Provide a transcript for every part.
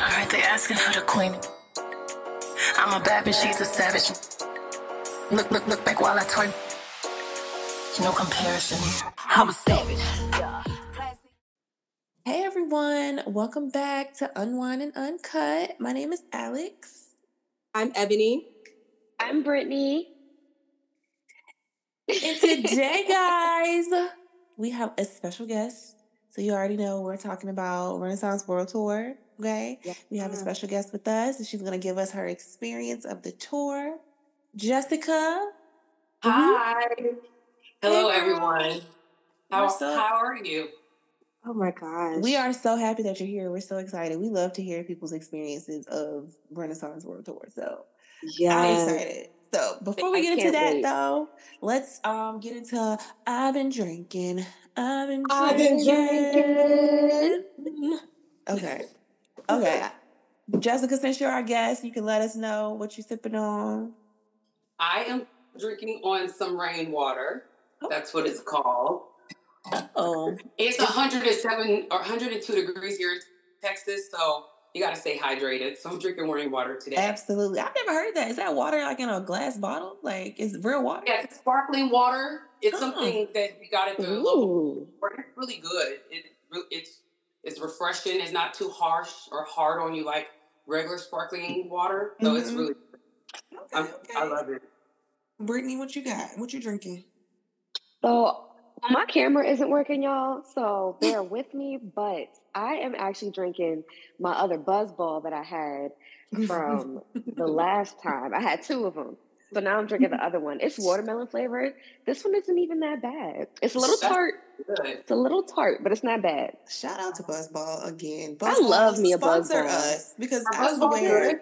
Alright, they asking for the queen. I'm a bad bitch, she's a savage. Look, look, look back while I twerk. No comparison. I'm a savage. Hey everyone, welcome back to Unwind and Uncut. My name is Alex. I'm Ebony. I'm Brittany. And today, guys, we have a special guest. So you already know we're talking about Renaissance World Tour. Okay. Yeah. We have a special guest with us, and she's gonna give us her experience of the tour. Jessica. Hi. Hello, Hey, everyone. How, We're so- how are you? Oh my gosh. We are so happy that you're here. We're so excited. We love to hear people's experiences of Renaissance World Tour. So I'm excited. So before we get into that wait. though, let's um get into I've been drinking. I've been I've been drinking. Okay. Okay. Jessica, since you're our guest, you can let us know what you're sipping on. I am drinking on some rainwater. Oh. That's what it's called. Oh. It's 107 or 102 degrees here in Texas, so you got to stay hydrated. So I'm drinking rainwater today. Absolutely. I've never heard that. Is that water like in a glass bottle? Like is real water? Yeah, it's sparkling water. It's Oh. something that we got at the local Ooh. store. It's really good. It re- it's it's refreshing. It's not too harsh or hard on you like regular sparkling water. So it's Mhm. really Okay, I'm, okay. I love it. Brittany, what you got? What you drinking? So my camera isn't working, y'all. So bear with me. But I am actually drinking my other buzz ball that I had from the last time. I had two of them. So now I'm drinking the other one. It's watermelon flavored. This one isn't even that bad. It's a little That's tart. Good. It's a little tart, but it's not bad. Shout out to Buzzball again. I love me a sponsor Buzzball. us because Are I those all swear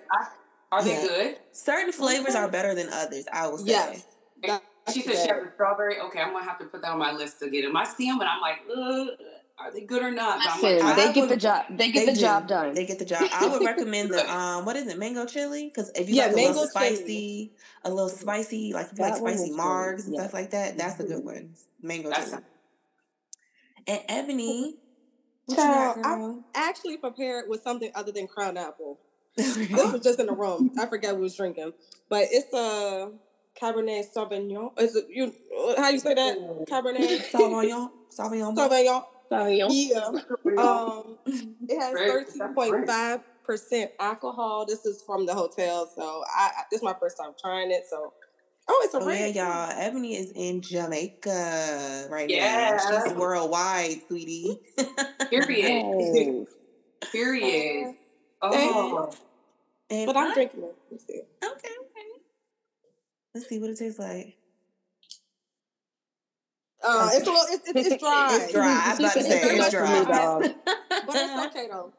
Are they Yeah. good? certain flavors are better than others. I will say. Yes. She said she has a strawberry. Okay, I'm gonna have to put that on my list to get them. I see them and I'm like, Ugh, are they good or not? Listen, like, they get the would- job. They get They the do. job done. They get the job. I would recommend the um, what is it, mango chili? Because if you Yeah, like a little mango chili. spicy, a little spicy, like if you like spicy was good, margs and yeah. stuff like that, that's a good one. Mango That's- chili. And Ebony, what Child, I- girl? actually prepared with something other than crown apple. This was just in the room. I forgot we was drinking. But it's a Cabernet Sauvignon. Is it you how you say that? Cabernet Sauvignon, Sauvignon. Sauvignon. Sorry, y'all. Yeah. Um it has thirteen point five percent alcohol. This is from the hotel, so I, I this is my first time trying it. So oh, it's a Oh yeah, y'all. Ebony is in Jamaica right Yeah. now. She's worldwide, sweetie. Period. Yes. Period. Oh, And But I'm I- drinking this. Okay, okay. Let's see what it tastes like. Uh, it's a little, it's, it's, it's dry. It's dry. I was about to It's say very it's much dry. for me, dog. but it's okay though.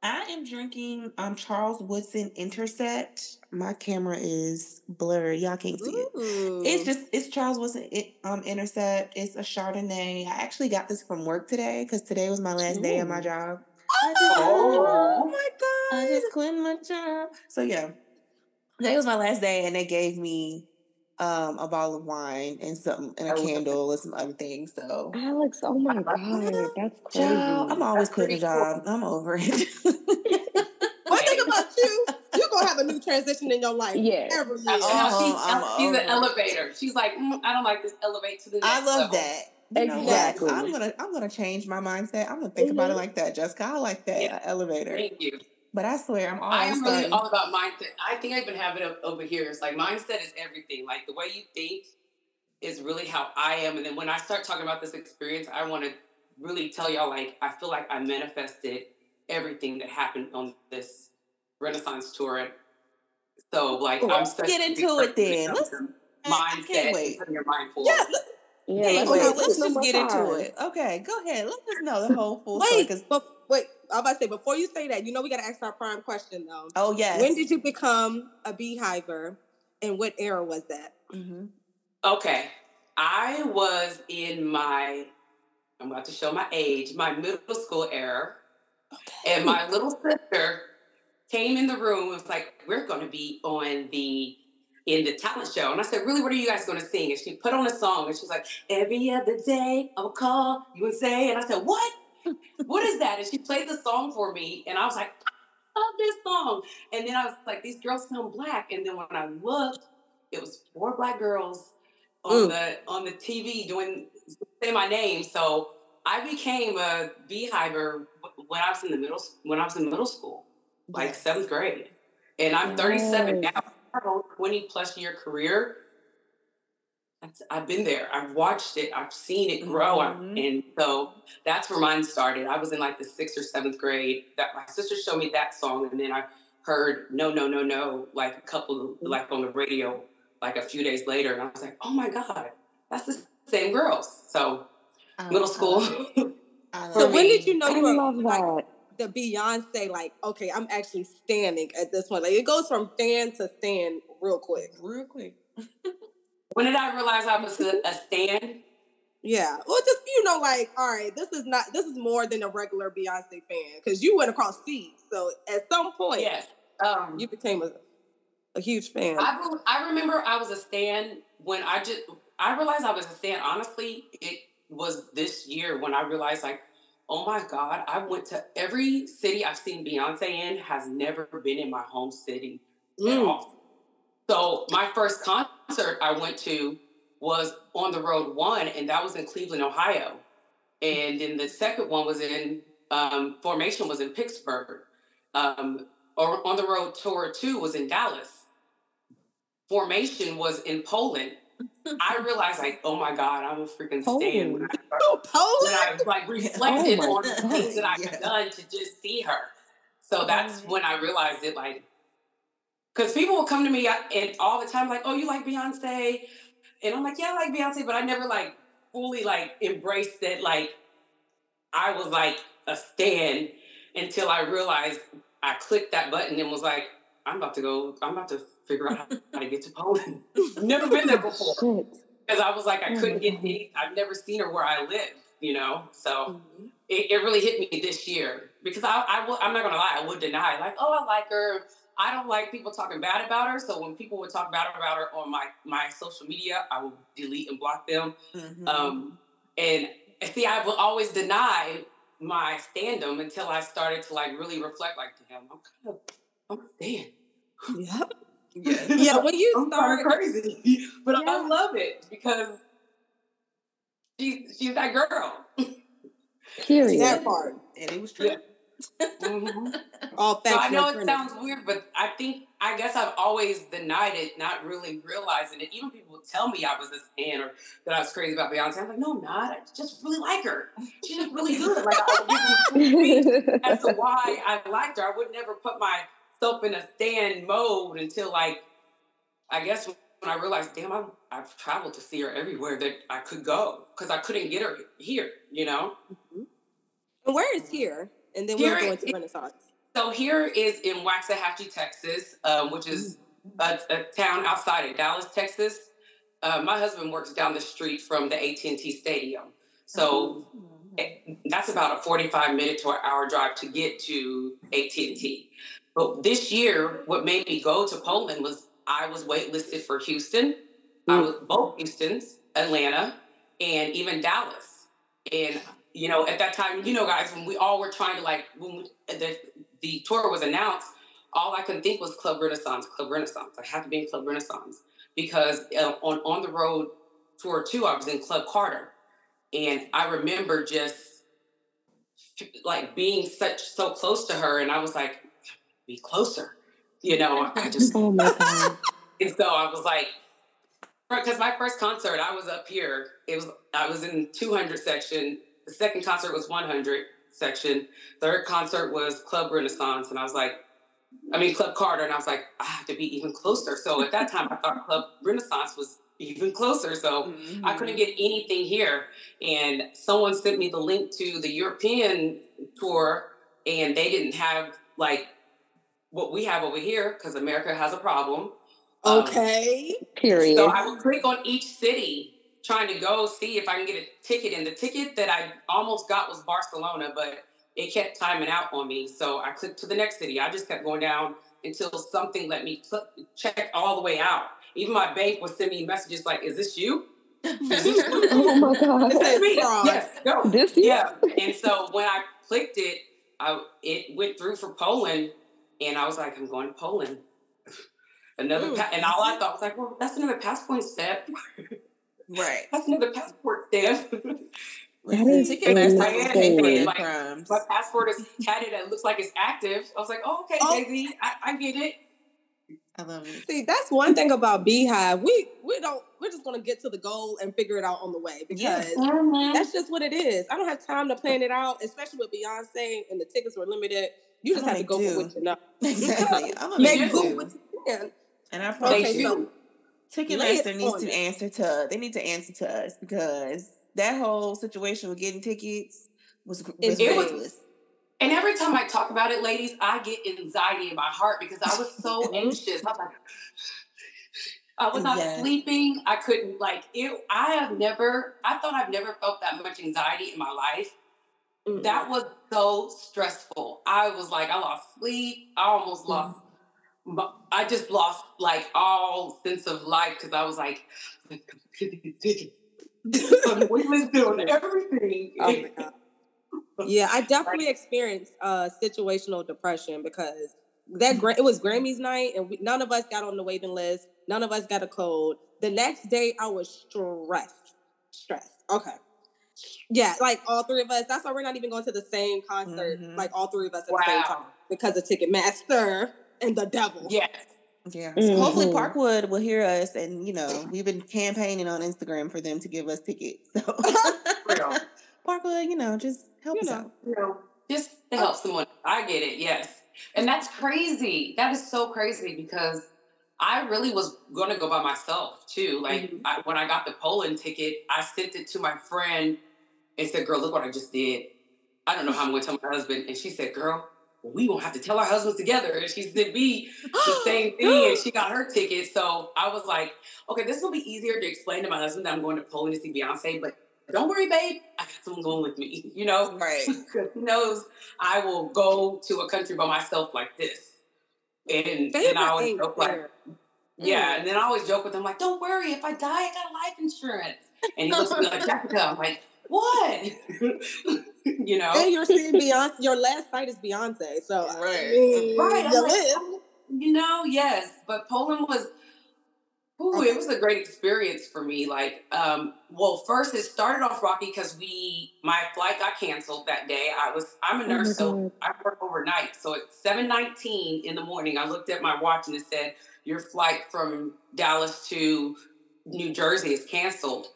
I am drinking um Charles Woodson Intercept. My camera is blurry. Y'all can't see it. Ooh. It's just it's Charles Woodson it, um Intercept. It's a Chardonnay. I actually got this from work today because today was my last day at my job. I just, Oh. oh my I just quit my job. So yeah, today was my last day, and they gave me um a bottle of wine and some and a Oh. candle and some other things. So Alex, oh my god, that's crazy. Child, I'm always quitting a pretty job. I'm over it. One thing about you, you're gonna have a new transition in your life. Yeah. Every year. Oh, she's, she's an elevator. She's like, mm, I don't like this. Elevate to the next I love level. that. You know? Exactly. I'm gonna I'm gonna change my mindset. I'm gonna think about it Mhm. like that, Jessica. I like that Yeah. elevator. Thank you. But I swear, I'm I am really all about mindset. I think I even have it up over here. It's like mindset is everything. Like the way you think is really how I am. And then when I start talking about this experience, I want to really tell y'all like I feel like I manifested everything that happened on this Renaissance tour. So like Well, I'm let's get into it person when it then. Let's- to I- I can't mindset wait. and your mind forward. Yeah, look- Yeah, Hey, let's, wait, wait. let's just more get into it. Okay, go ahead. Let us know the whole full story. wait, 'cause- but wait. I'm about to say before you say that, you know we gotta ask our prime question though. oh yes. When did you become a Beyhiver, and what era was that? hmm Okay. I was in my, I'm about to show my age, my middle school era. And my little sister came in the room and was like, We're going to be on the, in the talent show. And I said, Really, what are you guys going to sing? And she put on a song and she's like, Every other day I will call you and say, and I said, What? What is that? And she played the song for me. And I was like, Oh, this song. And then I was like, these girls sound black. And then when I looked, it was four black girls on the on the TV doing say my name. So I became a Beyhiver when I was in the middle when I was in middle school, like yes. seventh grade. And I'm 37 now. I have a 20 plus year career. I've been there. I've watched it. I've seen it grow. Mm-hmm. And so that's where mine started. I was in like the sixth or seventh grade. That my sister showed me that song, and then I heard "No, No, No, No" like a couple, like on the radio, like a few days later, and I was like, "Oh my god, that's the same girls." So um, middle school. so when did you know you were like, the Beyonce? Like, okay, I'm actually standing at this point. Like, it goes from fan to stand real quick, real quick. When did I realize I was a, a stand? Yeah, well, just you know, like, all right, this is not this is more than a regular Beyonce fan because you went across seas. So at some point, yes, um, you became a, a huge fan. I, I remember I was a stan when I just I realized I was a stan. Honestly, it was this year when I realized like, oh my God, I went to every city I've seen Beyonce in has never been in my home city mm. at all. So my first concert I went to was on the Run one, and that was in Cleveland, Ohio. And then the second one was in um, Formation was in Pittsburgh. Um, or on the Run tour two was in Dallas. Formation was in Poland. I realized like, oh my God, I'm a freaking stan. When I, oh, when I like reflected oh on the things that I've yeah. done to just see her. So that's oh. when I realized it like because people will come to me and all the time like, oh, you like Beyonce? And I'm like, yeah, I like Beyonce, but I never like fully like embraced it. Like I was like a stan until I realized I clicked that button and was like, I'm about to go, I'm about to figure out how to get to Poland. I've never been there before. Because I was like, I oh couldn't get any, I've never seen her where I live, you know? So mm-hmm. it, it, really hit me this year because I, I will, I'm not going to lie, I would deny, like, oh, I like her. I don't like people talking bad about her. So when people would talk bad about her on my, my social media, I would delete and block them. Mm-hmm. Um, and see, I will always deny my standum until I started to like really reflect like, damn, I'm kind of, I'm a fan. Yep. Yeah, yeah. When you I'm start crazy, but yeah. I love it because she's she's that girl. Period. That part, and it was true. Yeah. Mm-hmm. All so I know it sounds weird, but I think I guess I've always denied it, not really realizing it. Even people tell me I was a fan or that I was crazy about Beyonce. I'm like, no, I'm not. I just really like her. She's just really good. Like I as to why I liked her. I would never put myself in a stand mode until like I guess when I realized, damn, I've, I've traveled to see her everywhere that I could go because I couldn't get her here, you know. Mm-hmm. Where is here? And then we're going to Renaissance. So here is in Waxahachie, Texas, um, which is a, a, town outside of Dallas, Texas. Uh, my husband works down the street from the AT&T Stadium, so mm-hmm. that's about a forty-five minute to an hour drive to get to AT&T. But this year, what made me go to Poland was I was waitlisted for Houston. Mm. I was both Houston's, Atlanta, and even Dallas. And you know, at that time, you know, guys, when we all were trying to like when the the tour was announced, all I could think was Club Renaissance, Club Renaissance. I had to be in Club Renaissance because uh, on on the Run tour two, I was in Club Carter, and I remember just like being such so close to her, and I was like, be closer. You know, I just. oh my God. and so I was like, because my first concert, I was up here. It was I was in 200 section. The second concert was 100 section. Third concert was Club Renaissance, and I was like, I mean Club Carter, and I was like, I have to be even closer. So at that time, I thought Club Renaissance was even closer. So mm-hmm. I couldn't get anything here, and someone sent me the link to the European tour, and they didn't have like what we have over here because America has a problem. Um, okay. Um, Period. So I would click on each city trying to go see if I can get a ticket. And the ticket that I almost got was Barcelona, but it kept timing out on me. So I clicked to the next city. I just kept going down until something let me click, check all the way out. Even my bank would send me messages like, "Is this you?" Is this you? oh my god! Is me? Yes, go. This yeah. And so when I clicked it, I, it went through for Poland and I was like, I'm going to Poland. another, mm. pa- and all I thought was like, well, that's another passport step. Right. That's another passport step. That is insane. Like, my passport is tatted and looks like it's active. I was like, oh, okay, oh. Daisy, I, I get it. I love it. See, that's one thing about Beyhive. We we don't we're just gonna get to the goal and figure it out on the way because yeah. mm-hmm. that's just what it is. I don't have time to plan it out, especially with Beyonce and the tickets were limited. You just have to go do. for what you know. Exactly. I'm gonna make do what you can. And I promise okay, you, so Ticketmaster needs to answer to they need to answer to us because that whole situation with getting tickets was, was ridiculous. And every time I talk about it, ladies, I get anxiety in my heart because I was so anxious. I was like, I was not yes. sleeping. I couldn't like it. I have never. I thought I've never felt that much anxiety in my life. Mm-hmm. That was so stressful. I was like, I lost sleep. I almost mm-hmm. lost. I just lost like all sense of life because I was like, I'm doing everything. Oh yeah, I definitely experienced uh, situational depression because that it was Grammys night, and we, none of us got on the waiting list. None of us got a code. The next day, I was stressed. Stressed. Okay. Yeah, like all three of us. That's why we're not even going to the same concert. Mm-hmm. Like all three of us at wow. the same time because of Ticketmaster and the devil. Yes. Yeah. So mm-hmm. hopefully Parkwood will hear us, and you know we've been campaigning on Instagram for them to give us tickets. So. Parkwood, you know, just help you us know, out. You know, just to help someone. I get it, yes. And that's crazy. That is so crazy because I really was going to go by myself too. Like mm-hmm. I, when I got the Poland ticket, I sent it to my friend and said, "Girl, look what I just did." I don't know how I'm going to tell my husband, and she said, "Girl, well, we won't have to tell our husbands together." And she said, "Me, the same thing," and she got her ticket. So I was like, "Okay, this will be easier to explain to my husband that I'm going to Poland to see Beyonce." But don't worry, babe. I got someone going with me. You know, right? Because he knows I will go to a country by myself like this, and and I always joke like, yeah, mm. and then I always joke with him like, "Don't worry, if I die, I got life insurance." And he looks at me like, "Jessica," I'm like, "What?" you know, and you're seeing Beyonce. Your last fight is Beyonce, so right, I mean, right. You, like, you know, yes, but Poland was Ooh, it was a great experience for me. Like, um, well, first it started off rocky because we my flight got canceled that day. I was I'm a oh nurse, oh so I work overnight. So at seven nineteen in the morning, I looked at my watch and it said your flight from Dallas to New Jersey is canceled,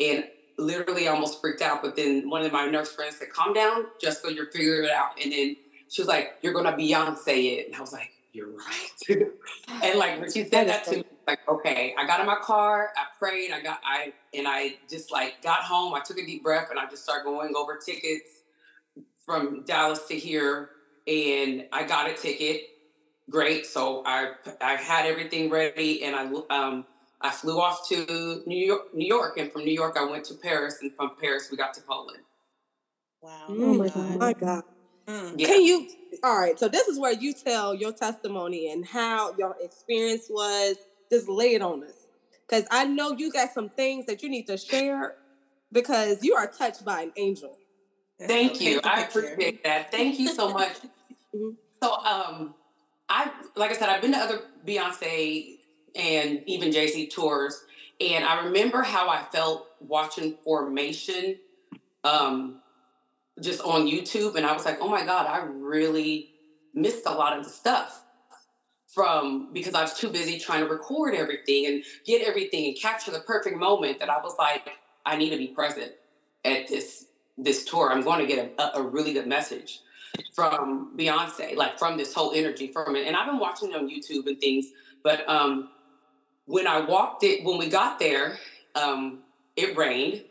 and literally almost freaked out. But then one of my nurse friends said, "Calm down, just so you're figuring it out." And then she was like, "You're gonna Beyonce it," and I was like, "You're right." and like when she said that to me like, okay, I got in my car, I prayed, I got I and I just like got home, I took a deep breath and I just started going over tickets from Dallas to here and I got a ticket. Great. So I I had everything ready and I um I flew off to New York, New York, and from New York I went to Paris, and from Paris we got to Poland. Wow! Oh my God! My God. Mm. Yeah. Can you? All right. So this is where you tell your testimony and how your experience was, just lay it on us. Because I know you got some things that you need to share because you are touched by an angel. Thank you. I appreciate that. Thank you so much. mm-hmm. So um I like I said, I've been to other Beyonce and even Jay-Z tours. And I remember how I felt watching Formation um just on YouTube. And I was like, oh my God, I really missed a lot of the stuff from because I was too busy trying to record everything and get everything and capture the perfect moment that I was like, I need to be present at this this tour. I'm going to get a, a really good message from Beyonce, like from this whole energy from it. And I've been watching it on YouTube and things, but um, when I walked it, when we got there, um, it rained.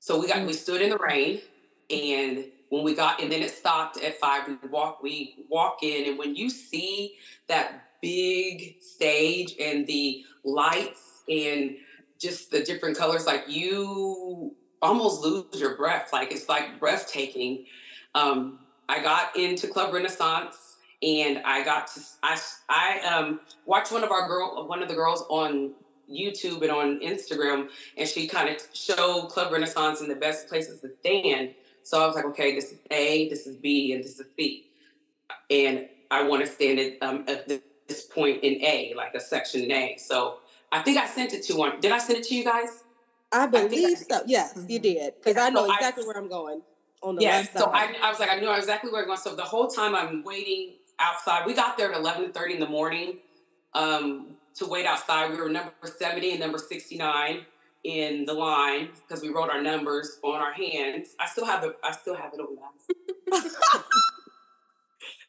So we got we stood in the rain and when we got and then it stopped at five We walk we walk in and when you see that big stage and the lights and just the different colors like you almost lose your breath. Like it's like breathtaking. Um, i got into club renaissance and i got to i i um, watched one of our girl one of the girls on youtube and on instagram and she kind of showed club renaissance and the best places to stand so I was like, okay, this is A, this is B, and this is C. And I want to stand at, um, at this point in A, like a section in A. So I think I sent it to one. Did I send it to you guys? I believe I so. Yes, mm-hmm. you did. Because I know so exactly I, where I'm going on the yes, so I, I, was like, I knew exactly where I'm going. So the whole time I'm waiting outside, we got there at 11:30 in the morning um, to wait outside. We were number 70 and number 69 in the line because we wrote our numbers on our hands. I still have the I still have it on.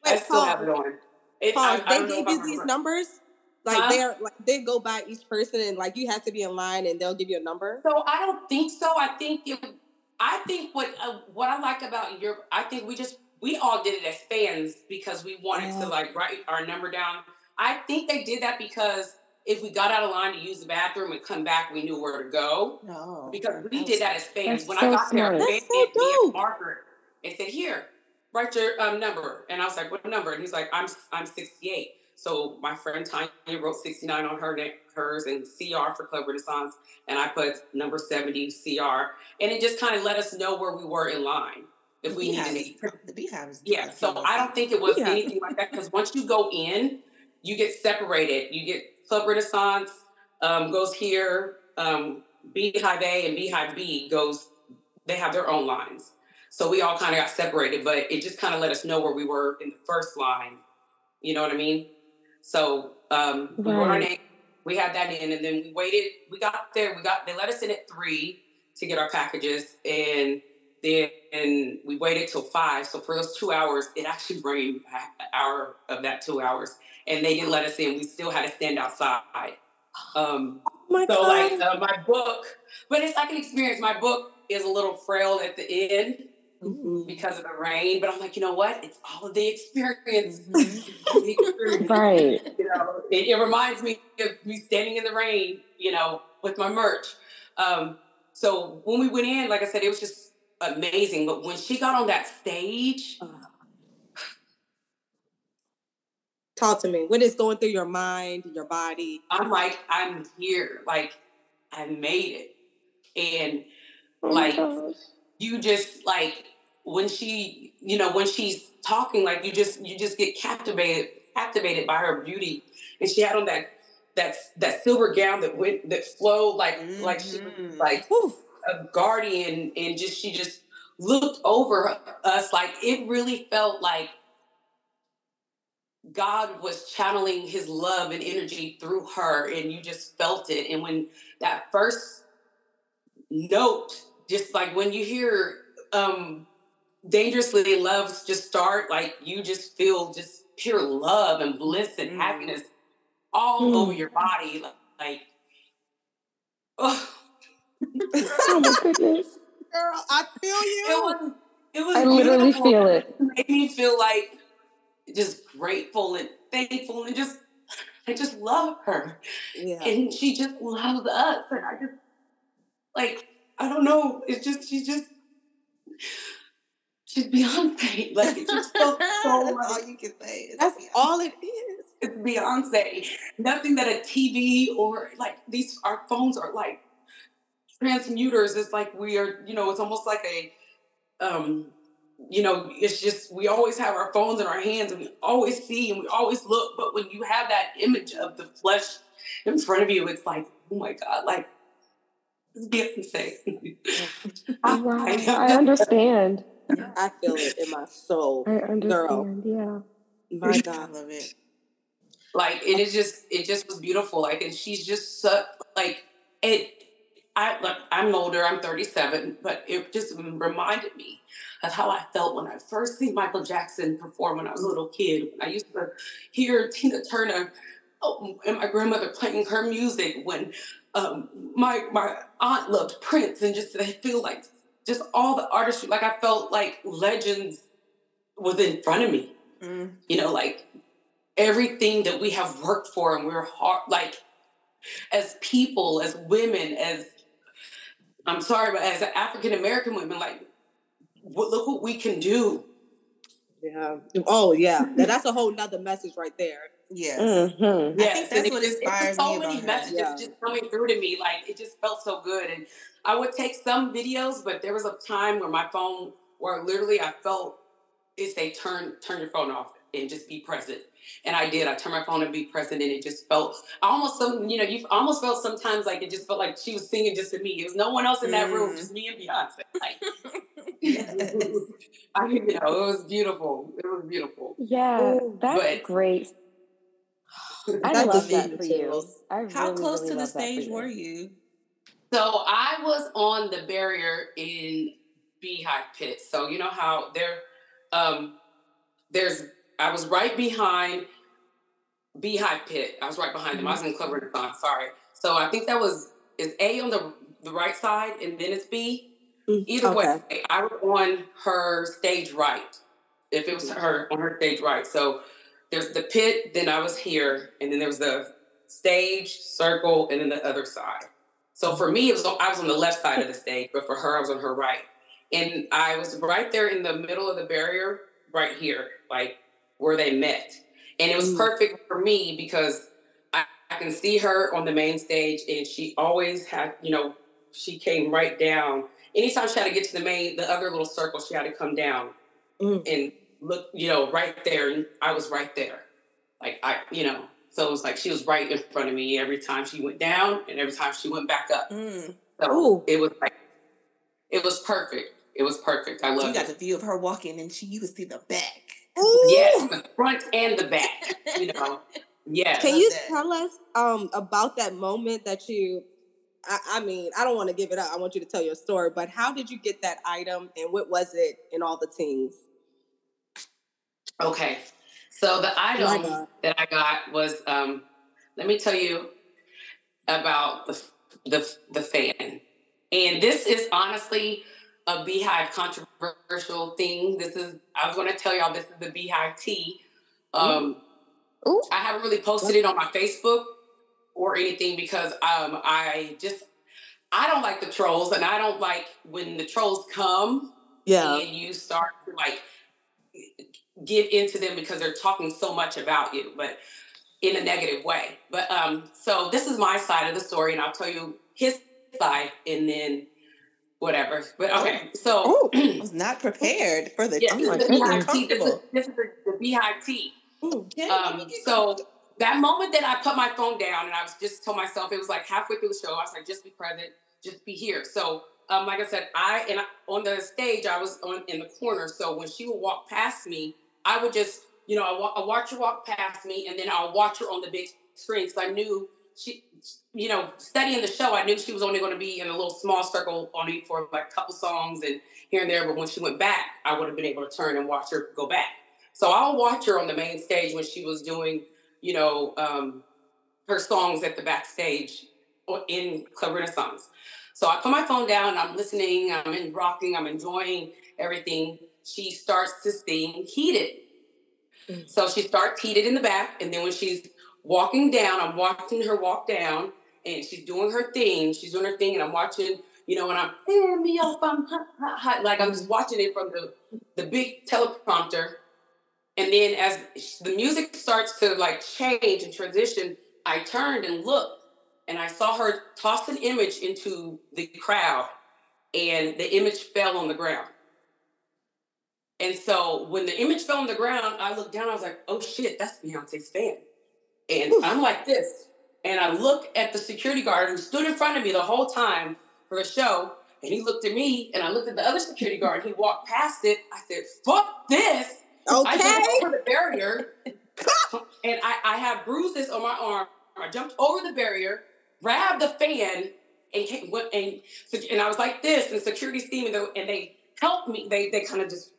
I still Paul, have it on. It, Paul, I, they gave you these numbers. Like they're like they go by each person and like you have to be in line and they'll give you a number. So I don't think so. I think it I think what uh, what I like about your, I think we just we all did it as fans because we wanted to like write our number down. I think they did that because if we got out of line to use the bathroom and come back, we knew where to go. No, because we did that as fans. When so I got smart. there, that's so dope. Margaret and said, "Here, write your um, number." And I was like, "What number?" And he's like, "I'm I'm 68." So my friend Tanya wrote 69 on her hers and CR for Club Renaissance, and I put number 70 CR, and it just kind of let us know where we were in line if we needed it. The Beyhive yeah. So I don't think it was anything like that because once you go in, you get separated. You get Club Renaissance um, goes here, um, Beyhive A and Beyhive B goes. They have their own lines. So we all kind of got separated, but it just kind of let us know where we were in the first line. You know what I mean? So um, right. we wrote our name, we had that in, and then we waited. We got there. We got they let us in at three to get our packages, and then we waited till five. So for those two hours, it actually rained an hour of that two hours, and they didn't let us in. We still had to stand outside. Um, oh my so God. like uh, my book, but it's like an experience. My book is a little frail at the end mm-hmm. because of the rain. But I'm like, you know what? It's all of the experience. Mm-hmm. right. You know, it, it, reminds me of me standing in the rain, you know, with my merch. Um, so when we went in, like I said, it was just amazing. But when she got on that stage, uh, talk to me. What is going through your mind, your body? I'm like, I'm here. Like, I made it. And oh like, you just like when she, you know, when she's talking, like you just you just get captivated captivated by her beauty. And she had on that that that silver gown that went that flowed like mm-hmm. like she like whew, a guardian and just she just looked over us like it really felt like God was channeling his love and energy through her and you just felt it and when that first note just like when you hear um dangerously loves just start like you just feel just pure love and bliss and mm. happiness all mm. over your body like oh. Oh my goodness girl i feel you it was, it was i literally beautiful. feel it. it made me feel like just grateful and thankful and just I just love her. Yeah. And she just loves us. And I just like, I don't know. It's just she's just she's Beyonce. Like it just felt so That's all you can say. It's That's Beyonce. all it is. It's Beyonce. Nothing that a TV or like these our phones are like transmuters. It's like we are, you know, it's almost like a um you know, it's just we always have our phones in our hands and we always see and we always look. But when you have that image of the flesh in front of you, it's like, oh my God, like it's Beyonce. I, I understand. I feel it in my soul. I understand. Girl. Yeah. My God, I love it. Like it is just it just was beautiful. Like and she's just so like it I like I'm older, I'm 37, but it just reminded me of how I felt when I first seen Michael Jackson perform when I was a little kid. When I used to hear Tina Turner oh, and my grandmother playing her music when um, my my aunt loved Prince and just I feel like just all the artistry. Like I felt like legends was in front of me. Mm. You know, like everything that we have worked for and we're hard like as people, as women, as I'm sorry, but as an African American women, like look what we can do. Yeah. Oh yeah. that's a whole nother message right there. Yes. Mm-hmm. Yeah. I think that's what inspires so me. So many messages yeah. just coming through to me. Like it just felt so good. And I would take some videos, but there was a time where my phone, where literally I felt it say turn turn your phone off. And just be present. And I did. I turned my phone and be present, and it just felt I almost some you know you almost felt sometimes like it just felt like she was singing just to me. It was no one else in that mm. room, just me and Beyonce. Like, I you know it was beautiful. It was beautiful. Yeah, that's but, great. I love that for you. I How close really to the stage were you? So I was on the barrier in Beyhive Pit. So you know how there, um, there's. I was right behind Beyhive Pit. I was right behind them. I was in Club Renaissance. Sorry. So I think that was is A on the the right side, and then it's B. Mm, Either okay. way, I was on her stage right. If it was her on her stage right, so there's the pit, then I was here, and then there was the stage, circle, and then the other side. So for me, it was on, I was on the left side of the stage, but for her, I was on her right. And I was right there in the middle of the barrier, right here, like where they met. And it was mm. perfect for me because I, I can see her on the main stage, and she always had, you know, she came right down. Anytime she had to get to the main, the other little circle, she had to come down mm. and look, you know, right there, and I was right there. Like I, you know, so it was like she was right in front of me every time she went down and every time she went back up. Mm. So Ooh. it was like it was perfect. It was perfect. I love. You got the view of her walking, and she you could see the back. Ooh. Yes, the front and the back. You know. Yeah. Can you that. tell us um, about that moment that you? I, I mean, I don't want to give it up. I want you to tell your story. But how did you get that item, and what was it in all the things? Okay. So the item that I got was, um, let me tell you about the, the, the fan. And this is honestly a Beyhive controversial thing. This is, I was going to tell y'all, this is the Beyhive tea. Um, Ooh. I haven't really posted it on my Facebook or anything because um, I just, I don't like the trolls and I don't like when the trolls come yeah. and you start to like give into them because they're talking so much about you, but in a negative way. But um, so this is my side of the story, and I'll tell you his side, and then whatever. But okay, so oh, I was not prepared for the, yeah, this, is the Beyhive tea. This is, this is the, the Beyhive tea. um, so that moment that I put my phone down and I was just told myself it was like halfway through the show, I was like, just be present, just be here. So um, like I said, I and I, on the stage I was on in the corner. So when she would walk past me, I would just, you know, I, I watch her walk past me, and then I'll watch her on the big screen because I knew she, you know, studying the show, I knew she was only going to be in a little small circle only for like a couple songs and here and there. But when she went back, I would have been able to turn and watch her go back. So I'll watch her on the main stage when she was doing, you know, um, her songs at the backstage in Club Renaissance. So I put my phone down, I'm listening, I'm in rocking, I'm enjoying everything she starts to sing heated. Mm-hmm. So she starts heated in the back, and then when she's walking down, I'm watching her walk down, and she's doing her thing. She's doing her thing, and I'm watching, you know, and I'm me up, I'm hot, hot, hot. Like I'm just watching it from the the big teleprompter. And then as the music starts to like change and transition, I turned and looked, and I saw her toss an image into the crowd, and the image fell on the ground. And so when the image fell on the ground, I looked down, I was like, oh shit, that's Beyonce's fan. And I'm like this. And I look at the security guard who stood in front of me the whole time for a show. And he looked at me and I looked at the other security guard. He walked past it. I said, fuck this. Okay. I jumped over the barrier. and I, I have bruises on my arm. I jumped over the barrier, grabbed the fan, and came, and, and I was like this. And security see me and they helped me. They, they kind of just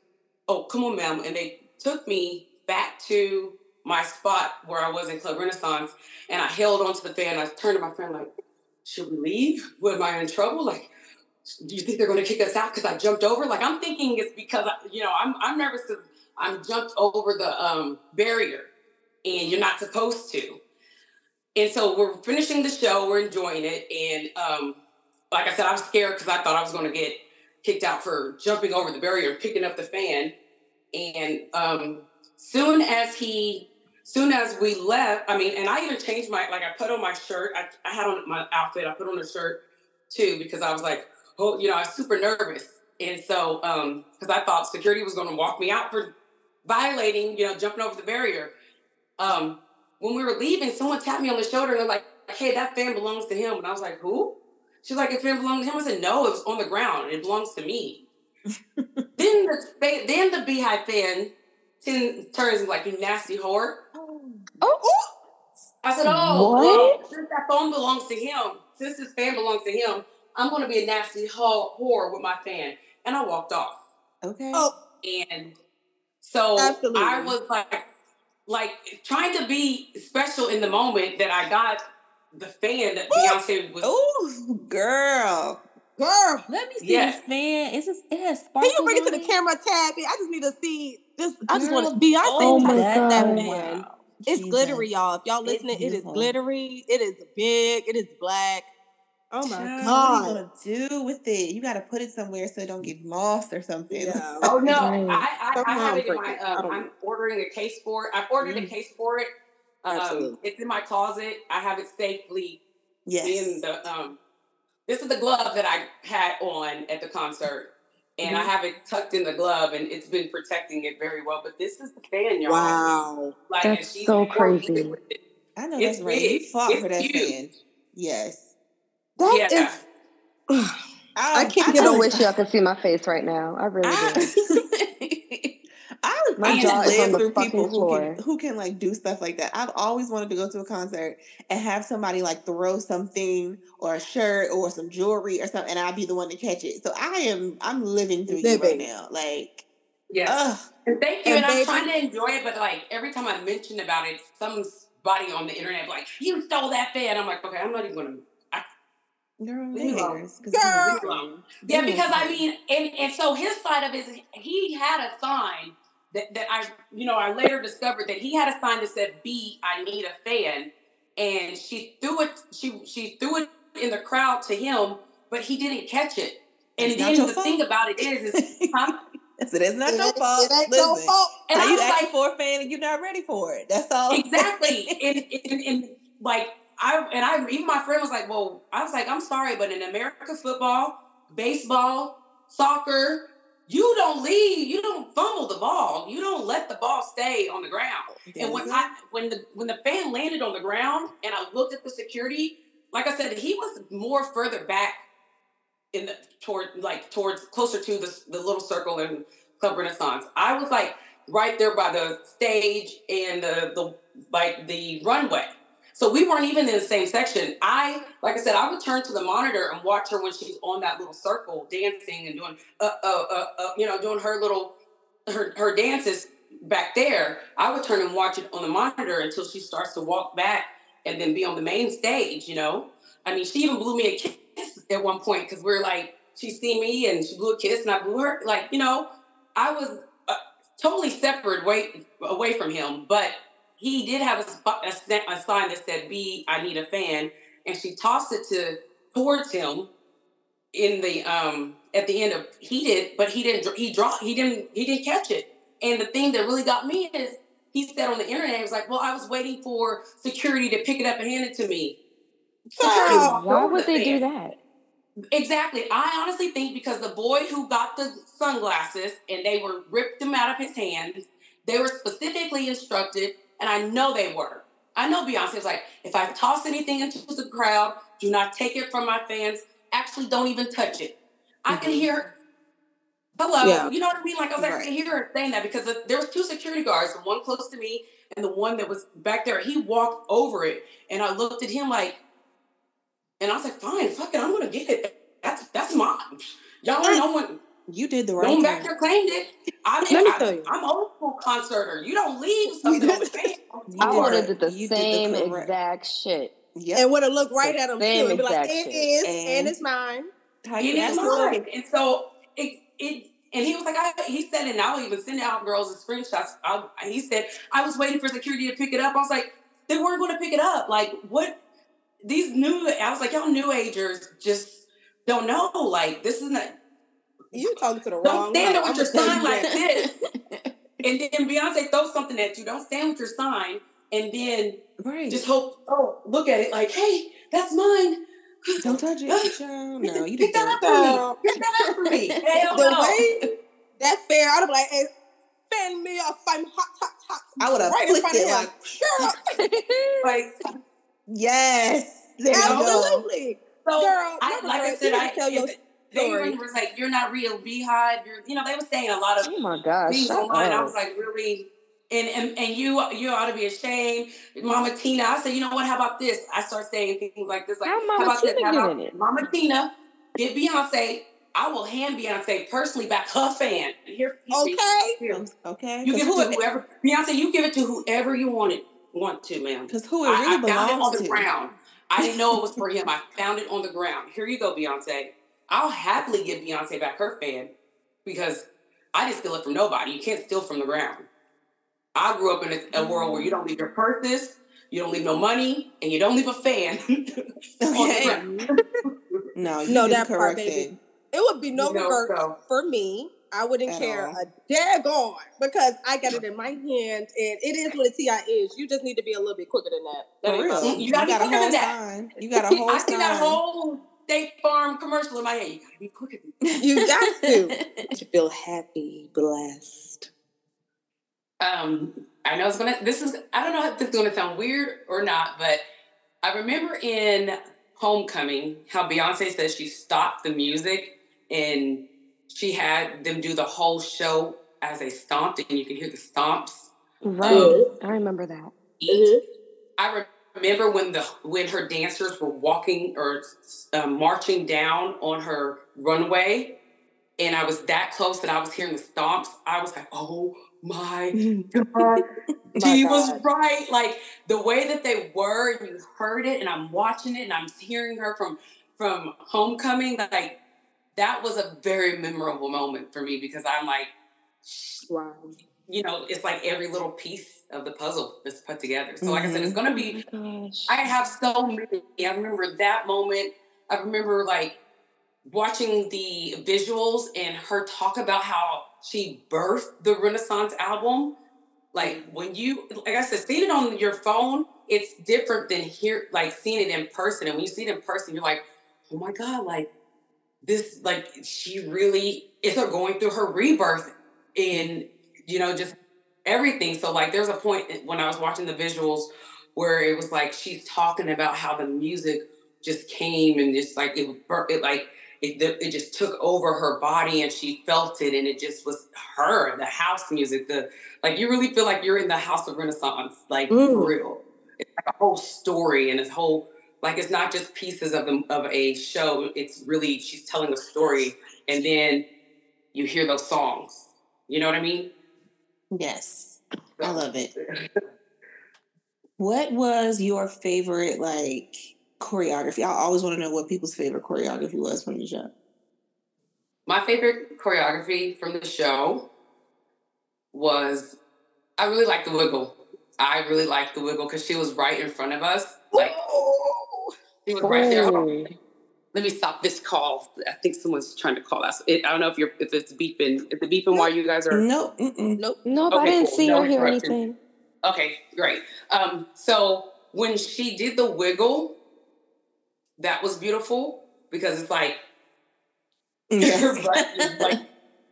oh, come on, ma'am. And they took me back to my spot where I was in Club Renaissance. And I held onto the fan. I turned to my friend, like, should we leave? Am I in trouble? Like, do you think they're going to kick us out because I jumped over? Like, I'm thinking it's because, I, you know, I'm, I'm nervous because I'm jumped over the um, barrier and you're not supposed to. And so we're finishing the show, we're enjoying it. And um, like I said, I was scared because I thought I was going to get kicked out for jumping over the barrier and picking up the fan. And um, soon as he, soon as we left, I mean, and I even changed my, like I put on my shirt. I, I had on my outfit. I put on a shirt too because I was like, oh, you know, I was super nervous. And so, um, because I thought security was going to walk me out for violating, you know, jumping over the barrier. Um, when we were leaving, someone tapped me on the shoulder and they're like, "Hey, that fan belongs to him." And I was like, "Who?" She's like, "If fan belongs to him." I said, "No, it was on the ground. It belongs to me." then the then the Beyhive fan turns like you nasty whore. Oh. I said, "Oh, oh well, since that phone belongs to him, since this fan belongs to him, I'm going to be a nasty whore with my fan." And I walked off. Okay. Oh, and so Absolutely. I was like, like trying to be special in the moment that I got the fan that Beyonce was. Oh, girl. Girl, let me see yes. this fan. Is this it has sparkles? Can you bring it to the camera, Tabby? I just need to see. Just I just want to Beyonce. Oh my God. that fan. It's Jesus. glittery, y'all. If y'all listening, it is glittery. It is big. It is black. Oh my Child, god! What are you gonna do with it? You got to put it somewhere so it don't get lost or something. Yeah. oh no, I, I, I have it in my. Um, I'm ordering a case for it. I've ordered mm. a case for it. Um, it's in my closet. I have it safely yes. in the. Um, this is the glove that I had on at the concert, and mm-hmm. I have it tucked in the glove, and it's been protecting it very well. But this is the fan, y'all. Wow, like that's so crazy. I know it's that's right. You fought it's for that huge. fan. Yes. That yeah. is. I, I can't I get a wish y'all could see my face right now. I really I, do. I, my I jaw is on the people who can, who can like do stuff like that. I've always wanted to go to a concert and have somebody like throw something or a shirt or some jewelry or something, and I'll be the one to catch it. So I am I'm living through living. you right now. Like yeah. And thank you. And, and I'm trying to enjoy it, but like every time I mention about it, somebody on the internet like, you stole that fan. I'm like, okay, I'm not even gonna Girl, Girl. Yeah, because I mean, and, and so his side of it is he had a sign that, that I, you know, I later discovered that he had a sign that said B, I need a fan. And she threw it, she she threw it in the crowd to him, but he didn't catch it. And it's then the fault. thing about it is, is huh? So it's not it your fault. It ain't Listen, your fault. And I you asking like, for a fan and you're not ready for it. That's all. Exactly. and, and, and like I and I even my friend was like, well, I was like, I'm sorry, but in American football, baseball, soccer, you don't leave, you don't fumble the ball, you don't let the ball stay on the ground. and when I when the when the fan landed on the ground and I looked at the security, like I said, he was more further back in the toward like towards closer to the the little circle in Club Renaissance. I was like right there by the stage and the the like the runway. So we weren't even in the same section. I, like I said, I would turn to the monitor and watch her when she's on that little circle dancing and doing, uh, uh, uh, uh, you know, doing her little, her, her dances back there. I would turn and watch it on the monitor until she starts to walk back and then be on the main stage, you know? I mean, she even blew me a kiss at one point because we are like, she see me and she blew a kiss and I blew her. Like, you know, I was uh, totally separate way, away from him, but he did have a, a, a sign that said "B, I need a fan," and she tossed it to towards him in the um at the end of he did, but he didn't he dropped he didn't he didn't catch it. And the thing that really got me is he said on the internet, he was like, Well, I was waiting for security to pick it up and hand it to me. Why would they do that? Exactly. I honestly think because the boy who got the sunglasses and they were ripped them out of his hands, they were specifically instructed and I know they were. I know Beyonce was like, if I toss anything into the crowd, do not take it from my fans. Actually, don't even touch it. I mm-hmm. can hear hello. Yeah. You know what I mean? Like I was right. I can hear her saying that because there was two security guards, the one close to me and the one that was back there. He walked over it, and I looked at him like, and I was like, fine, fuck it, I'm gonna get it. That's that's mine. Y'all, no one you did the right thing. Don't back your claimed it. I mean, Let me I, tell you. I'm old school concerter. You don't leave something on the fan. I would have did the you same did the exact shit. Yep. And would have looked right the at him too and be like, it is, and, and it's mine. It is mine. And so it, it and he was like, I, he said, and I'll even send out girls the screenshots. I, he said, I was waiting for security to pick it up. I was like, they weren't going to pick it up. Like, what? These new, I was like, y'all new agers just don't know. Like, this isn't you talking to the don't wrong. Don't stand there with your sign like this. and then Beyonce throws something at you. Don't stand with your sign and then right. just hope. Oh, look at it like, hey, that's mine. Don't touch it. no, you pick that up for me. Pick that up for me. Hell the no. way that fair, I'd be like, hey, fan me off. I'm hot, hot, hot. I would have right flicked it like, sure. like, yes. Absolutely. So, Girl, I, like I said, I tell you. They was like, "You're not real, Beyhive." You're, you know, they were saying a lot of oh my gosh, things online. I was like, really, and, and and you you ought to be ashamed, Mama Tina. I said, you know what? How about this? I start saying things like this, like, how, how about Tina this? How about it? Mama Tina get Beyonce I will hand Beyonce personally back her fan. Here, okay, here. okay. You give it to whoever Beyonce. You give it to whoever you want it want to, man. Because who it really I, I belongs found it on to. the ground. I didn't know it was for him. I found it on the ground. Here you go, Beyonce. I'll happily give Beyonce back her fan because I didn't steal it from nobody. You can't steal from the ground. I grew up in a, a world where you mm-hmm. don't leave your purses, you don't leave no money, and you don't leave a fan. okay. no, you no, that part, baby. It would be no you know, reverse so. for me. I wouldn't At care all. a daggone because I got it in my hand and it is what a TI is. You just need to be a little bit quicker than that. that For real. You, you got, got a whole sign. You got a whole I see that whole State Farm commercial in my head. You gotta be quicker You got to. to feel happy, blessed. Um, I know it's gonna this is I don't know if this is gonna sound weird or not, but I remember in Homecoming how Beyonce says she stopped the music and she had them do the whole show as they stomped, and you can hear the stomps. Right, um, I remember that. Mm-hmm. I remember when the when her dancers were walking or uh, marching down on her runway, and I was that close that I was hearing the stomps. I was like, "Oh my god, she was right!" Like the way that they were, and you heard it, and I'm watching it, and I'm hearing her from from Homecoming, like that was a very memorable moment for me because I'm like, wow, you know, it's like every little piece of the puzzle that's put together. So, like mm-hmm. I said, it's mm-hmm. going to be. Oh I have so many. I remember that moment. I remember like watching the visuals and her talk about how she birthed the Renaissance album. Like when you, like I said, seeing it on your phone, it's different than here, like seeing it in person. And when you see it in person, you're like, oh my God, like this like she really is going through her rebirth in you know just everything. So like there's a point when i was watching the visuals where it was like she's talking about how the music just came and just like it, it like it, it just took over her body and she felt it and it just was her the house music the like you really feel like you're in the house of renaissance like mm. for real. It's like a whole story and this whole like it's not just pieces of, the, of a show. It's really she's telling a story and then you hear those songs. You know what i mean yes. I love it. What was your favorite like choreography? I always want to know what people's favorite choreography was from the show. My favorite choreography from the show was i really like the wiggle. I really like the wiggle because she was right in front of us like he was right there. Let me stop this call. I think someone's trying to call us. It, I don't know if you're if it's beeping. Is it beeping while you guys are? Nope. Nope. Nope. Okay, I didn't cool. see no or hear anything. Okay, great. Um, so when she did the wiggle, that was beautiful because it's like yes. like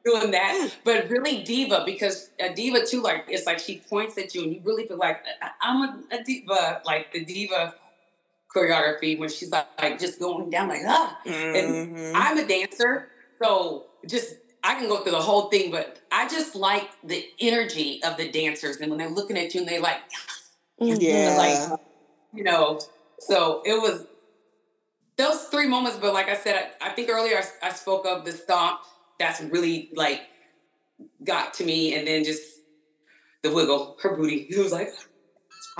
doing that, but really diva because a diva too. Like it's like she points at you and you really feel like I'm a, a diva. Like the diva choreography when she's like, like just going down like ah. Mm-hmm. And I'm a dancer, so just I can go through the whole thing, but I just like the energy of the dancers, and when they're looking at you and they like, yeah, like you know. So it was those three moments. But like I said, I, I think earlier I, I spoke of the stomp. That's really like got to me, and then just the wiggle, her booty. It was like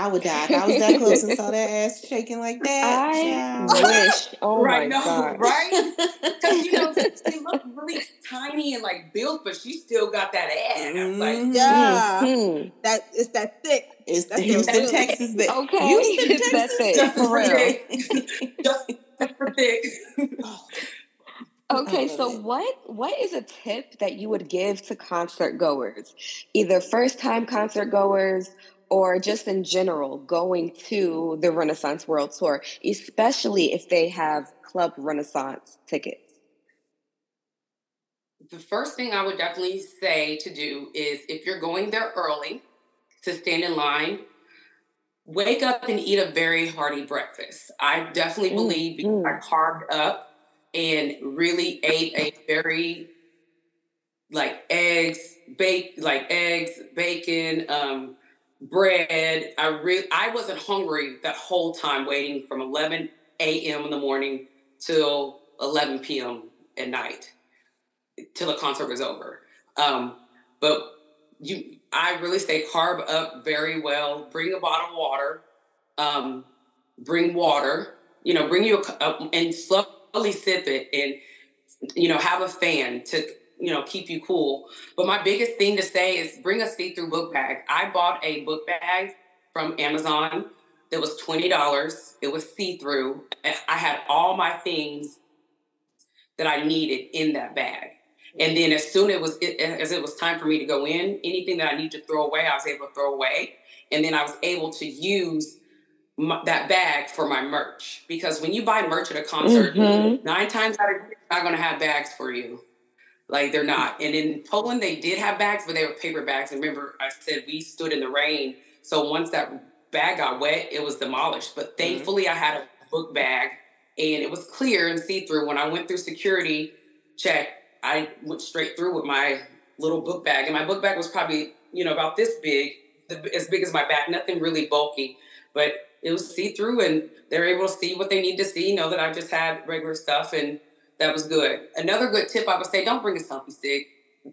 I would die. If I was that close and saw that ass shaking like that. I yeah. wish. Oh right, my no, god! Right? Because you know she looked really tiny and like built, but she still got that ass. Mm-hmm. Like yeah, mm-hmm. that it's that thick. It's the Houston, Texas. Thick. Okay, Houston, it's Texas. That thick. Just for real. just, just for thick. Okay, so what what is a tip that you would give to concert goers, either first time concert goers or just in general going to the Renaissance World Tour, especially if they have Club Renaissance tickets? the first thing I would definitely say to do is if you're going there early to stand in line, wake up and eat a very hearty breakfast. I definitely mm, believe because I carved up and really ate a very like eggs, bake like eggs, bacon, um, bread. I really I wasn't hungry that whole time waiting from 11 a.m. in the morning till 11 p.m. at night till the concert was over. Um, but you, I really say carb up very well. Bring a bottle of water. Um, bring water. You know, bring you a, a and slowly sip it, and you know, have a fan to you know keep you cool. But my biggest thing to say is bring a see-through book bag. I bought a book bag from Amazon that was twenty dollars. It was see-through. I had all my things that I needed in that bag. And then as soon as it was as it was time for me to go in, anything that I need to throw away, I was able to throw away. And then I was able to use my, that bag for my merch because when you buy merch at a concert, mm-hmm. nine times out of ten, not going to have bags for you. Like they're not. And in Poland, they did have bags, but they were paper bags. And remember, I said we stood in the rain, so once that bag got wet, it was demolished. But mm-hmm. thankfully, mm-hmm. I had a book bag, and it was clear and see through. When I went through security check, I went straight through with my little book bag, and my book bag was probably you know about this big, as big as my back, nothing really bulky, but it was see through, and they're able to see what they need to see. Know that I just had regular stuff, and that was good. Another good tip I would say: don't bring a selfie stick.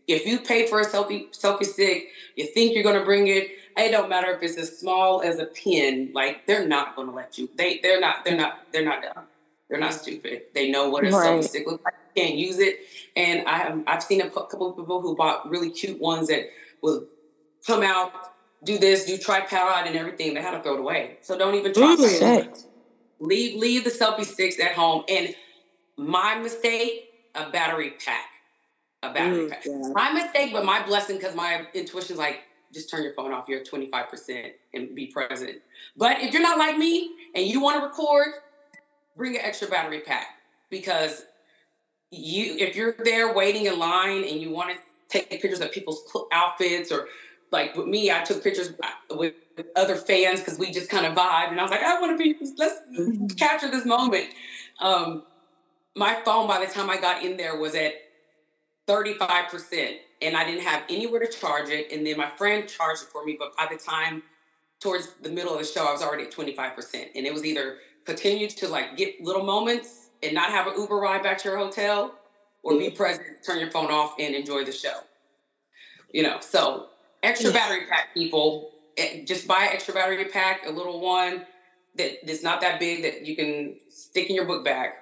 If you pay for a selfie selfie stick, you think you're going to bring it. It don't matter if it's as small as a pin. Like they're not going to let you. They they're not they're not they're not dumb. They're not stupid. They know what a right. selfie stick looks like can't use it. And I have, I've seen a couple of people who bought really cute ones that will come out, do this, do tripod and everything. They had to throw it away. So don't even try it. Leave leave the selfie sticks at home. And my mistake, a battery pack. A battery mm, pack. My mistake, but my blessing because my intuition is like, just turn your phone off. You're 25% and be present. But if you're not like me and you want to record, bring an extra battery pack because you if you're there waiting in line and you want to take pictures of people's outfits or like with me, I took pictures uh, with other fans because we just kind of vibe, and I was like, I want to be let's mm-hmm. capture this moment. Um, my phone by the time I got in there was at 35%, and I didn't have anywhere to charge it. And then my friend charged it for me, but by the time towards the middle of the show, I was already at 25%. And it was either continue to like get little moments and not have an Uber ride back to your hotel or be present, turn your phone off and enjoy the show. You know, so extra battery pack people, eh, just buy an extra battery pack, a little one that that's not that big that you can stick in your book bag.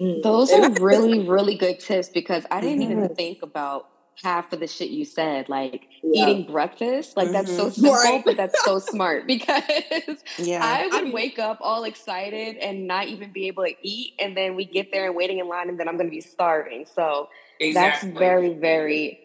Mm. Those are really, really good tips because I didn't even think about half of the shit you said, like yeah. eating breakfast. Like mm-hmm. that's so mm-hmm. simple, right. but that's so smart because yeah. I would I mean, wake up all excited and not even be able to eat. And then we get there and waiting in line, and then I'm going to be starving. So exactly. that's very, very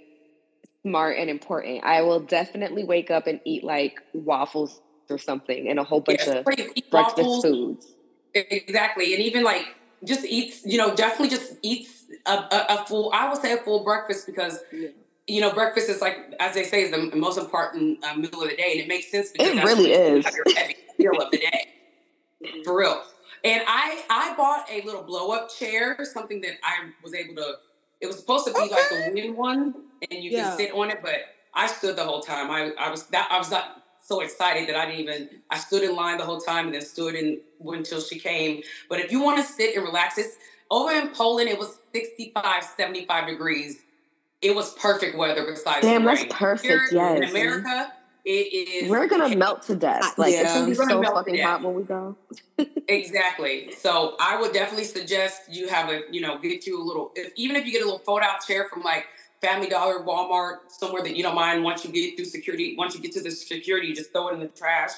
smart and important. I will definitely wake up and eat like waffles or something and a whole bunch yes, of breakfast waffles. foods. Exactly. And even like just eats, you know, definitely just eats a, a, a full, I would say a full breakfast because, yeah. you know, breakfast is like, as they say, is the most important uh, meal of the day. And it makes sense because it really is. your heavy meal of the day. For real. And I, I bought a little blow up chair, something that I was able to, it was supposed to be okay. like a wooden one and you yeah. can sit on it, but I stood the whole time. I, I was that I was not so excited that I didn't even I stood in line the whole time and then stood and until she came. But if you want to sit and relax, it's over in Poland, it was 65, 75 degrees. It was perfect weather besides Damn, that's perfect. Here yes. In America, it is We're gonna melt to death. Like yeah. it's gonna be so fucking hot when we go. exactly. So I would definitely suggest you have a, you know, get you a little if even if you get a little fold out chair from like Family Dollar, Walmart, somewhere that you don't mind. Once you get through security, once you get to the security, you just throw it in the trash.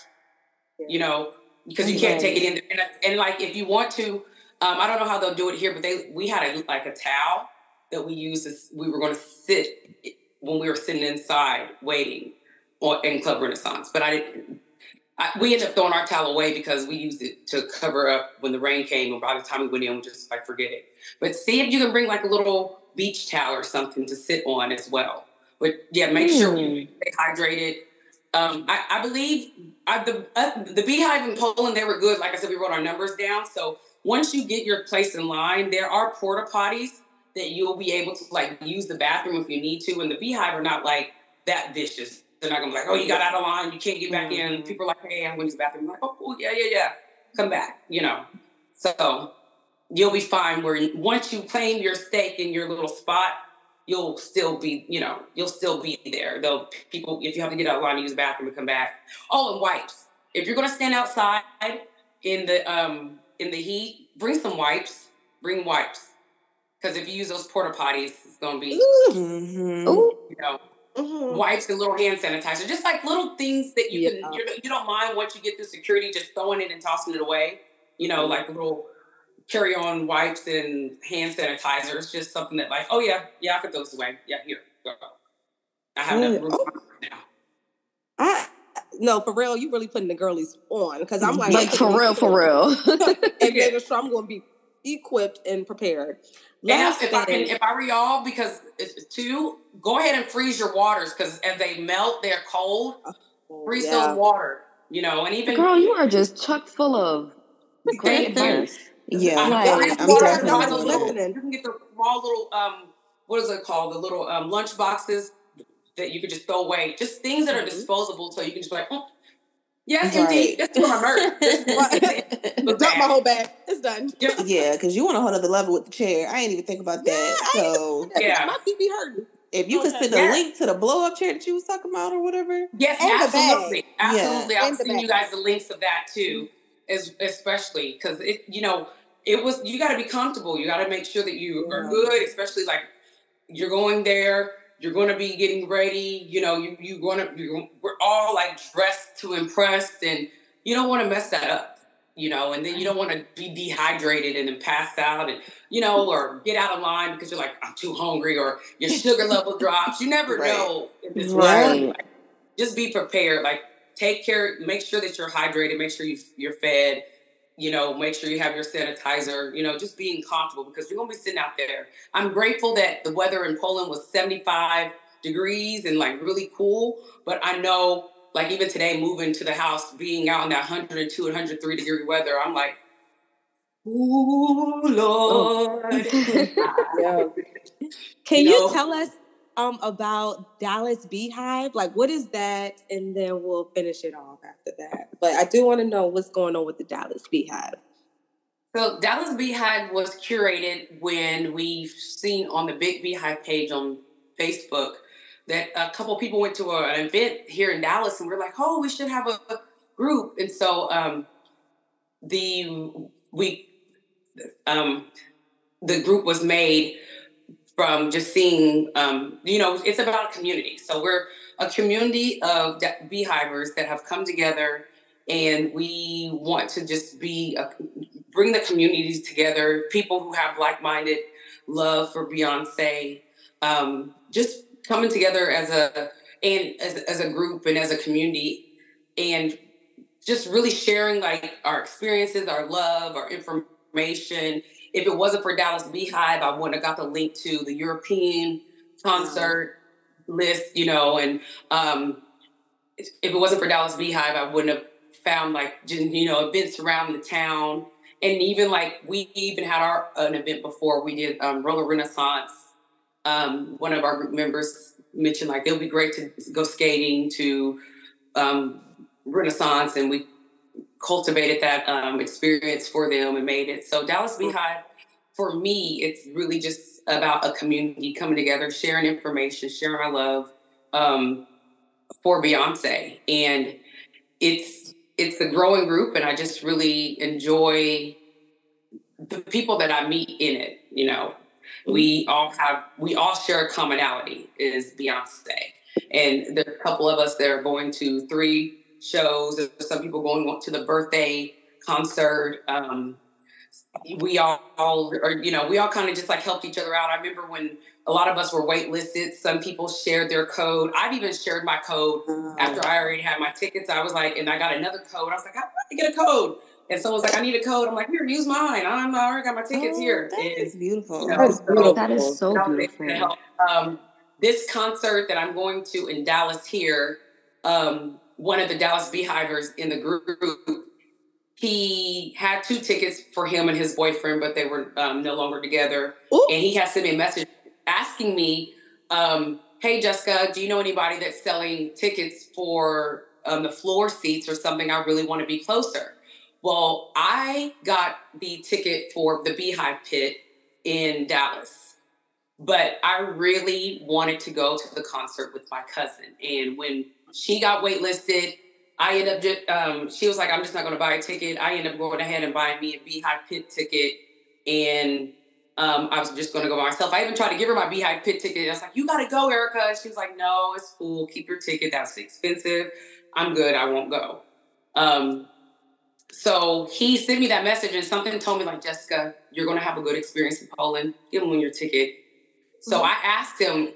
Yeah. You know, because you can't take it in. And, and, like if you want to, um, I don't know how they'll do it here, but they we had a like a towel that we used. As, we were going to sit when we were sitting inside waiting on, in Club Renaissance, but I didn't. I, we ended up throwing our towel away because we used it to cover up when the rain came, and by the time we went in, we just like forget it. But see if you can bring like a little beach towel or something to sit on as well. But yeah, make mm. sure you stay hydrated. Um, I, I, believe I, the uh, the Beyhive in Poland they were good. Like I said, we wrote our numbers down. So once you get your place in line, there are porta potties that you'll be able to like use the bathroom if you need to. And the Beyhive are not like that vicious. They're not gonna be like, oh, you got out of line, you can't get back in. People are like, hey, I'm going to the bathroom. I'm like, oh, yeah, yeah, yeah, come back. You know, so you'll be fine. Where once you claim your stake in your little spot, you'll still be, you know, you'll still be there. Though people, if you have to get out of line, use the bathroom and come back. Oh, and wipes. If you're gonna stand outside in the um in the heat, bring some wipes. Bring wipes. Because if you use those porta potties, it's gonna be, mm-hmm. you know, mm-hmm. wipes and little hand sanitizer, just like little things that you yeah. can. You're, you do not mind once you get the security, just throwing it and tossing it away. You know, mm-hmm. like little carry on wipes and hand sanitizer. It's just something that, like, oh yeah, yeah, I could throw this away. Yeah, here, go. I have that room oh. now. I no, for real, you really putting the girlies on because I'm like, like for real, for real, and making sure I'm going to be equipped and prepared. Last if, I can, if I were y'all, because two, go ahead and freeze your waters because as they melt, they're cold. Oh, freeze yeah. those water, you know, and even girl, you are just chock full of great things. Yeah, I'm, I'm, I'm listening. You can get the small little um, what is it called? The little um, lunch boxes that you could just throw away. Just things that are mm-hmm. disposable, so you can just be like, oh, Yes, right. indeed. This is for my merch. Drop my whole bag. It's done. Yeah, because you want a whole other level with the chair. I ain't even think about that. Yeah, so yeah, my feet be hurting. If you could send a yes. link to the blow up chair that you was talking about or whatever. Yes, and absolutely. Absolutely. Yeah. I'll send you guys the links of that too, as, especially because it, you know, it was, you got to be comfortable. You got to make sure that you yeah. are good, especially like you're going there you're going to be getting ready. You know, you you going to you, we're all like dressed to impress, and you don't want to mess that up. You know, and then you don't want to be dehydrated and then pass out, and you know, or get out of line because you're like I'm too hungry, or your sugar level drops. You never right. know in this right. world. Like, just be prepared. Like take care. Make sure that you're hydrated. Make sure you you're fed you know, make sure you have your sanitizer, you know, just being comfortable because you're going to be sitting out there. I'm grateful that the weather in Poland was 75 degrees and like really cool. But I know, like, even today, moving to the house, being out in that 102 103 degree weather, I'm like, Ooh, oh. Lord. Oh. Can you, know, you tell us um about Dallas Beyhive? Like, what is that? And then we'll finish it off after that. But I do want to know what's going on with the Dallas Beyhive. So Dallas Beyhive was curated when we've seen on the Big Beyhive page on Facebook that a couple people went to an event here in Dallas and we're like, oh, we should have a group. And so um, the we um, the group was made from just seeing, um, you know, it's about community. So we're a community of Beyhivers that have come together and we want to just be a, bring the communities together people who have like-minded love for beyonce um, just coming together as a and as, as a group and as a community and just really sharing like our experiences our love our information if it wasn't for Dallas Beyhive, I wouldn't have got the link to the European concert mm-hmm. list, you know, and um, if it wasn't for Dallas Beyhive, I wouldn't have found like just you know events around the town, and even like we even had our an event before we did um, Roller Renaissance. Um, one of our group members mentioned like it would be great to go skating to um, Renaissance, and we cultivated that um, experience for them and made it. So Dallas Beyhive, for me, it's really just about a community coming together, sharing information, sharing our love um, for Beyonce, and it's it's a growing group, and I just really enjoy the people that I meet in it. You know, we all have we all share a commonality is Beyonce, and there's a couple of us that are going to three shows. There's some people going to the birthday concert. Um, we all, all are, you know, we all kind of just like helped each other out. I remember when a lot of us were waitlisted. Some people shared their code. I've even shared my code mm. after I already had my tickets. I was like, and I got another code. I was like, I want to get a code? and someone's like, I need a code. I'm like, here, use mine. I'm I already got my tickets oh, here. That and, is beautiful. You know, That's beautiful. That is so beautiful. Um, this concert that I'm going to in Dallas here, um, one of the Dallas Beyhivers in the group, he had two tickets for him and his boyfriend, but they were um, no longer together. Ooh. And he has sent me a message asking me, um, "Hey Jessica, do you know anybody that's selling tickets for um, the floor seats or something? I really want to be closer." Well, I got the ticket for the Beyhive Pit in Dallas, but I really wanted to go to the concert with my cousin. And when she got waitlisted, I ended up just, um, she was like, I'm just not going to buy a ticket. I ended up going ahead and buying me a Beyhive Pit ticket. And um, I was just going to go by myself. I even tried to give her my Beyhive Pit ticket. I was like, you got to go, Erica. She was like, no, it's cool. Keep your ticket. That's expensive. I'm good. I won't go. Um, so he sent me that message and something told me like, Jessica, you're going to have a good experience in Poland. Give him your ticket. So mm-hmm. I asked him,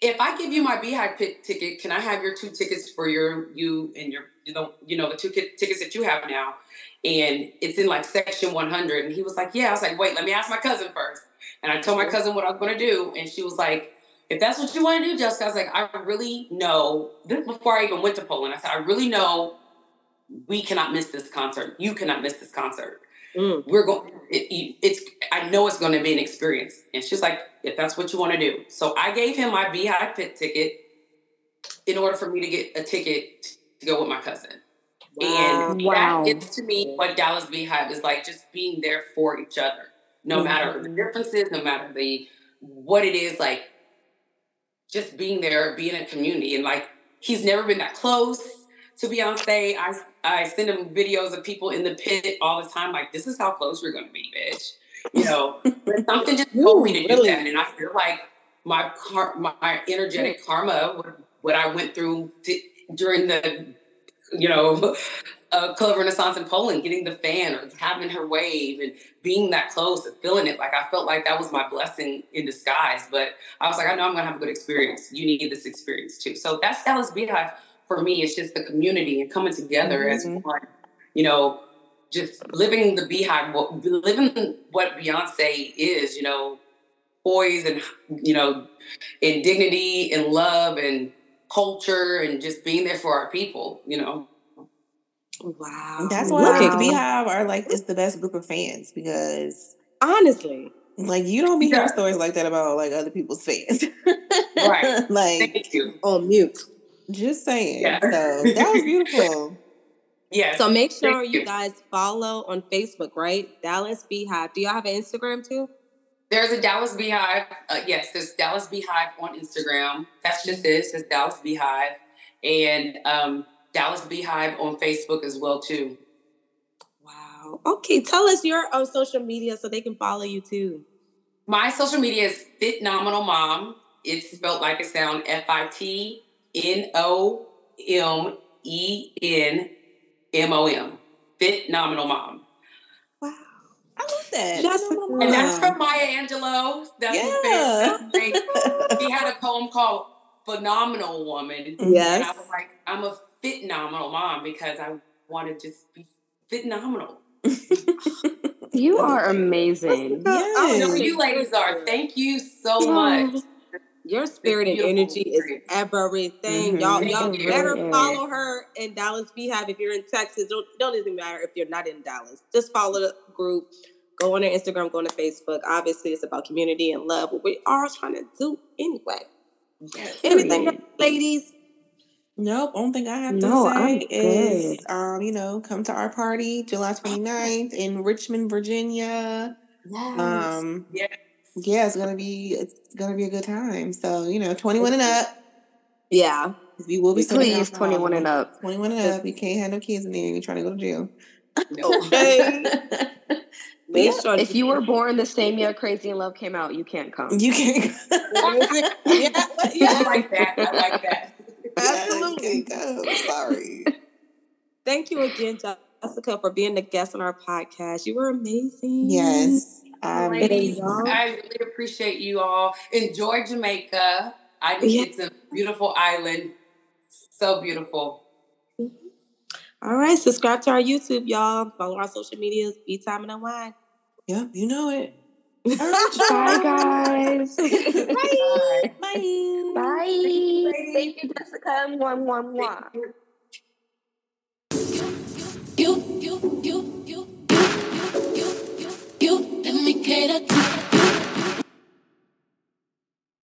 if I give you my Beyhive Pit ticket, can I have your two tickets for your you and your you know you know the two tickets that you have now? And it's in like section 100. And he was like, yeah. I was like, wait, let me ask my cousin first. And I told my cousin what I was going to do, and she was like, if that's what you want to do, Jessica, I was like, I really know. This before I even went to Poland. I said, I really know we cannot miss this concert. You cannot miss this concert. Mm. We're going. It, it's. I know it's going to be an experience. And she's like, if that's what you want to do. So I gave him my Beyhive Pit ticket in order for me to get a ticket to go with my cousin. Wow. And wow. that gets to me what Dallas Beyhive is like, just being there for each other, no mm-hmm. matter the differences, no matter the what it is, like just being there, being a community, and like he's never been that close to Beyonce. I I send them videos of people in the pit all the time. Like, this is how close we're gonna be, bitch. You know, but something just told me to do that, and I feel like my car, my energetic karma, what, what I went through to, during the, you know, uh, Club Renaissance in Poland, getting the fan or having her wave and being that close and feeling it. Like I felt like that was my blessing in disguise. But I was like, I know I'm gonna have a good experience. You need this experience too. So that's Dallas Beyhive for me, it's just the community and coming together mm-hmm. as one. You know, just living the Beyhive, living what Beyonce is. You know, poise and you know, in dignity and love and culture and just being there for our people. You know. Wow, that's why wow. Beyhive are like it's the best group of fans because honestly, like you don't be hearing stories like that about like other people's fans, right? like Thank you. on mute. Just saying. Yeah. So that was beautiful. yeah. So make sure you. you guys follow on Facebook, right? Dallas Beyhive. Do y'all have an Instagram too? There's a Dallas Beyhive. Uh, yes, there's Dallas Beyhive on Instagram. That's just it. It's Dallas Beyhive. And um, Dallas Beyhive on Facebook as well too. Wow. Okay, tell us your on social media so they can follow you too. My social media is Fitnomenal Mom. It's spelled like it sounds F I T N O M E N M O M. Fitnomenal Mom. Wow. I love that. and that's from Maya Angelou. That's yeah. she had a poem called Phenomenal Woman. Yes. And I was like, I'm a fitnomenal mom because I want to just be fitnomenal. you are amazing. Yes. I know you ladies are. Thank you so oh, much. Your spirit and energy is everything. Mm-hmm. Y'all, y'all better follow her in Dallas Beyhive. If you're in Texas, don't don't even matter if you're not in Dallas. Just follow the group. Go on their Instagram, go on their Facebook. Obviously, it's about community and love, what we are trying to do anyway. Yes, Anything, ladies? Nope. Only thing I have to no, say is, um, you know, come to our party July 29th in Richmond, Virginia. Yes. Um, yes yeah, it's gonna be it's gonna be a good time. So you know, twenty one and up. Yeah, we will be. Please, twenty one and up. Twenty one and up. You can't have no kids in there. You're trying to go to jail. Okay. yeah, if you were born the same year Crazy in Love came out, you can't come. You can't. yeah, yeah, I like that. I like that. Absolutely. go. Sorry. Thank you again, Jessica, for being the guest on our podcast. You were amazing. Yes. Um, Ladies, I really appreciate you all. Enjoy Jamaica. I think yeah. it's a beautiful island. So beautiful. All right, subscribe to our YouTube, y'all. Follow our social medias. Be time and unwind. Yep, you know it. Bye, guys. Bye. Bye. Bye. Thank you, Jessica. One, one, one. You, you, you, you, you, you, you, you, let me get a